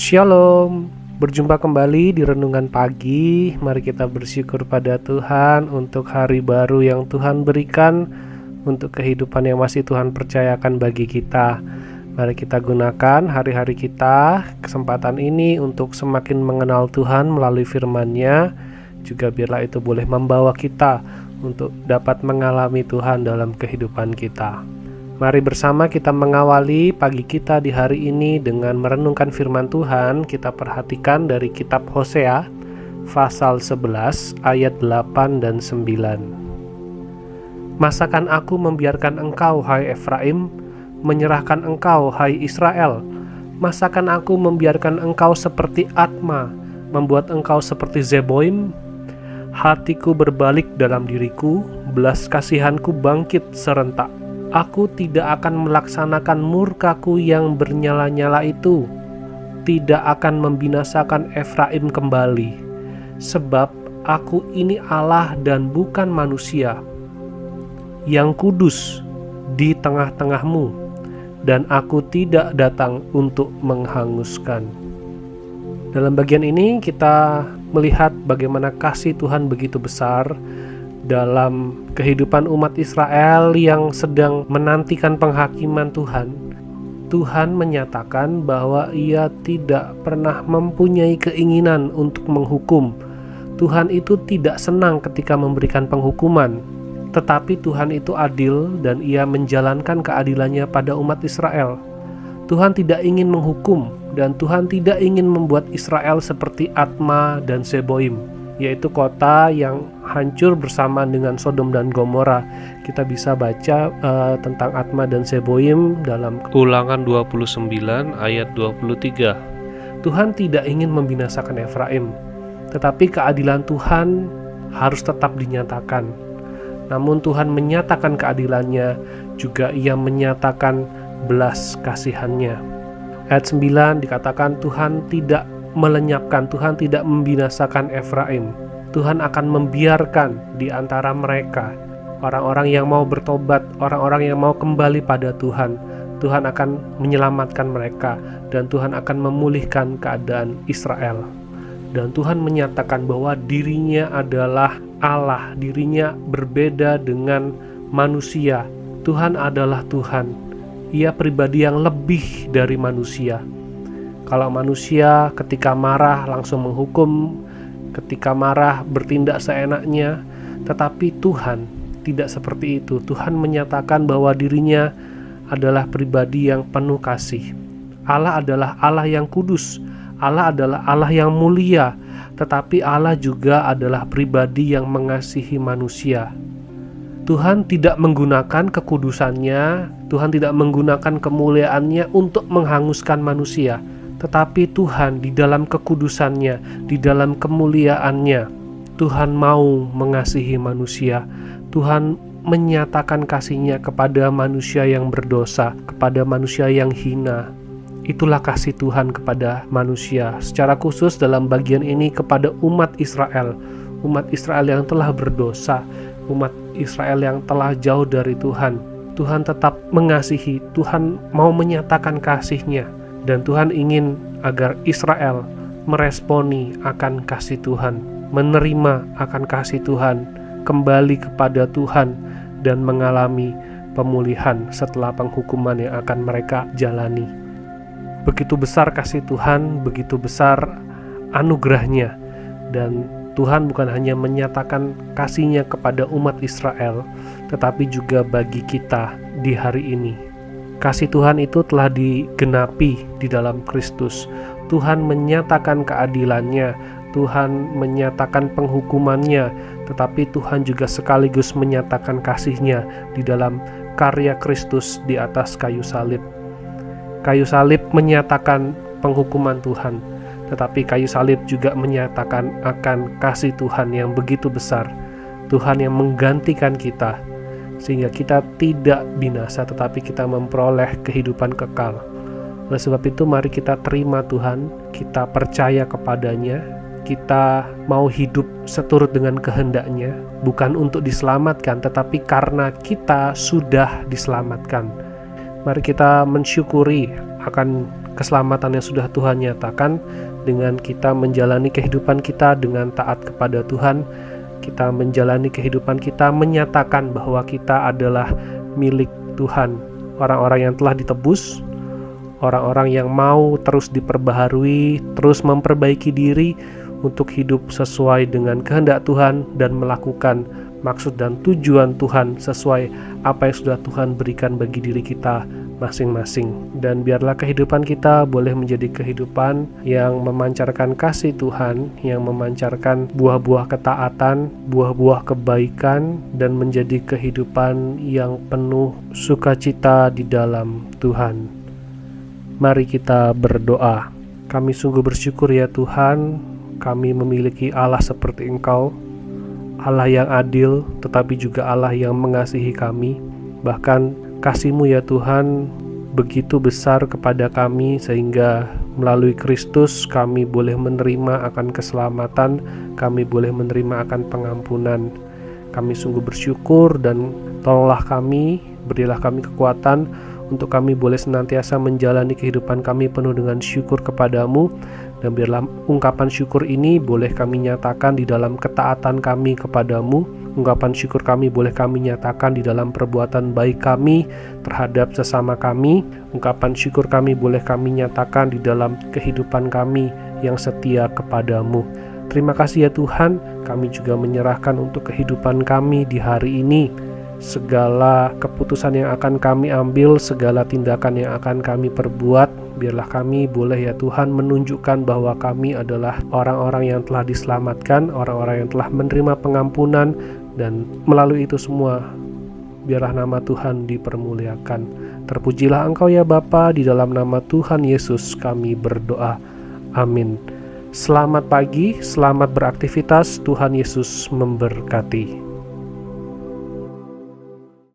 Shalom, berjumpa kembali di renungan pagi. Mari kita bersyukur pada Tuhan untuk hari baru yang Tuhan berikan, untuk kehidupan yang masih Tuhan percayakan bagi kita. Mari kita gunakan hari-hari kita, kesempatan ini untuk semakin mengenal Tuhan melalui firman-Nya, juga biarlah itu boleh membawa kita untuk dapat mengalami Tuhan dalam kehidupan kita. Mari bersama kita mengawali pagi kita di hari ini dengan merenungkan firman Tuhan. Kita perhatikan dari kitab Hosea pasal 11 ayat 8 dan 9. Masakan aku membiarkan engkau hai Efraim, menyerahkan engkau hai Israel? Masakan aku membiarkan engkau seperti Atma, membuat engkau seperti Zeboim? Hatiku berbalik dalam diriku, belas kasihanku bangkit serentak Aku tidak akan melaksanakan murkaku yang bernyala-nyala itu, tidak akan membinasakan Efraim kembali, sebab aku ini Allah dan bukan manusia, yang kudus di tengah-tengahmu, dan aku tidak datang untuk menghanguskan. Dalam bagian ini, kita melihat bagaimana kasih Tuhan begitu besar dalam kehidupan umat Israel yang sedang menantikan penghakiman Tuhan, Tuhan menyatakan bahwa Ia tidak pernah mempunyai keinginan untuk menghukum. Tuhan itu tidak senang ketika memberikan penghukuman, tetapi Tuhan itu adil dan Ia menjalankan keadilannya pada umat Israel. Tuhan tidak ingin menghukum, dan Tuhan tidak ingin membuat Israel seperti Atma dan Seboim yaitu kota yang hancur bersama dengan Sodom dan Gomora. Kita bisa baca uh, tentang Atma dan Seboim dalam Ulangan 29 ayat 23. Tuhan tidak ingin membinasakan Efraim, tetapi keadilan Tuhan harus tetap dinyatakan. Namun Tuhan menyatakan keadilannya, juga ia menyatakan belas kasihannya. Ayat 9 dikatakan Tuhan tidak melenyapkan, Tuhan tidak membinasakan Efraim. Tuhan akan membiarkan di antara mereka orang-orang yang mau bertobat, orang-orang yang mau kembali pada Tuhan. Tuhan akan menyelamatkan mereka dan Tuhan akan memulihkan keadaan Israel. Dan Tuhan menyatakan bahwa dirinya adalah Allah, dirinya berbeda dengan manusia. Tuhan adalah Tuhan. Ia pribadi yang lebih dari manusia kalau manusia ketika marah langsung menghukum, ketika marah bertindak seenaknya, tetapi Tuhan tidak seperti itu. Tuhan menyatakan bahwa dirinya adalah pribadi yang penuh kasih. Allah adalah Allah yang kudus, Allah adalah Allah yang mulia, tetapi Allah juga adalah pribadi yang mengasihi manusia. Tuhan tidak menggunakan kekudusannya, Tuhan tidak menggunakan kemuliaannya untuk menghanguskan manusia, tetapi Tuhan di dalam kekudusannya, di dalam kemuliaannya, Tuhan mau mengasihi manusia. Tuhan menyatakan kasihnya kepada manusia yang berdosa, kepada manusia yang hina. Itulah kasih Tuhan kepada manusia, secara khusus dalam bagian ini kepada umat Israel, umat Israel yang telah berdosa, umat Israel yang telah jauh dari Tuhan. Tuhan tetap mengasihi, Tuhan mau menyatakan kasihnya dan Tuhan ingin agar Israel meresponi akan kasih Tuhan, menerima akan kasih Tuhan, kembali kepada Tuhan dan mengalami pemulihan setelah penghukuman yang akan mereka jalani. Begitu besar kasih Tuhan, begitu besar anugerahnya dan Tuhan bukan hanya menyatakan kasihnya kepada umat Israel, tetapi juga bagi kita di hari ini Kasih Tuhan itu telah digenapi di dalam Kristus. Tuhan menyatakan keadilannya, Tuhan menyatakan penghukumannya, tetapi Tuhan juga sekaligus menyatakan kasihnya di dalam karya Kristus di atas kayu salib. Kayu salib menyatakan penghukuman Tuhan, tetapi kayu salib juga menyatakan akan kasih Tuhan yang begitu besar. Tuhan yang menggantikan kita sehingga kita tidak binasa tetapi kita memperoleh kehidupan kekal. Oleh sebab itu mari kita terima Tuhan, kita percaya kepadanya, kita mau hidup seturut dengan kehendaknya, bukan untuk diselamatkan tetapi karena kita sudah diselamatkan. Mari kita mensyukuri akan keselamatan yang sudah Tuhan nyatakan dengan kita menjalani kehidupan kita dengan taat kepada Tuhan kita menjalani kehidupan kita menyatakan bahwa kita adalah milik Tuhan. Orang-orang yang telah ditebus orang-orang yang mau terus diperbaharui terus memperbaiki diri untuk hidup sesuai dengan kehendak Tuhan dan melakukan maksud dan tujuan Tuhan sesuai apa yang sudah Tuhan berikan bagi diri kita masing-masing. Dan biarlah kehidupan kita boleh menjadi kehidupan yang memancarkan kasih Tuhan, yang memancarkan buah-buah ketaatan, buah-buah kebaikan, dan menjadi kehidupan yang penuh sukacita di dalam Tuhan. Mari kita berdoa. Kami sungguh bersyukur ya Tuhan, kami memiliki Allah seperti Engkau, Allah yang adil, tetapi juga Allah yang mengasihi kami. Bahkan kasih-Mu ya Tuhan begitu besar kepada kami sehingga melalui Kristus kami boleh menerima akan keselamatan, kami boleh menerima akan pengampunan. Kami sungguh bersyukur dan tolonglah kami, berilah kami kekuatan untuk kami boleh senantiasa menjalani kehidupan kami penuh dengan syukur kepadamu dan biarlah ungkapan syukur ini boleh kami nyatakan di dalam ketaatan kami kepadamu. Ungkapan syukur kami boleh kami nyatakan di dalam perbuatan baik kami terhadap sesama kami. Ungkapan syukur kami boleh kami nyatakan di dalam kehidupan kami yang setia kepadamu. Terima kasih ya Tuhan, kami juga menyerahkan untuk kehidupan kami di hari ini segala keputusan yang akan kami ambil, segala tindakan yang akan kami perbuat, biarlah kami boleh ya Tuhan menunjukkan bahwa kami adalah orang-orang yang telah diselamatkan, orang-orang yang telah menerima pengampunan, dan melalui itu semua, biarlah nama Tuhan dipermuliakan. Terpujilah Engkau ya Bapa, di dalam nama Tuhan Yesus kami berdoa. Amin. Selamat pagi, selamat beraktivitas, Tuhan Yesus memberkati.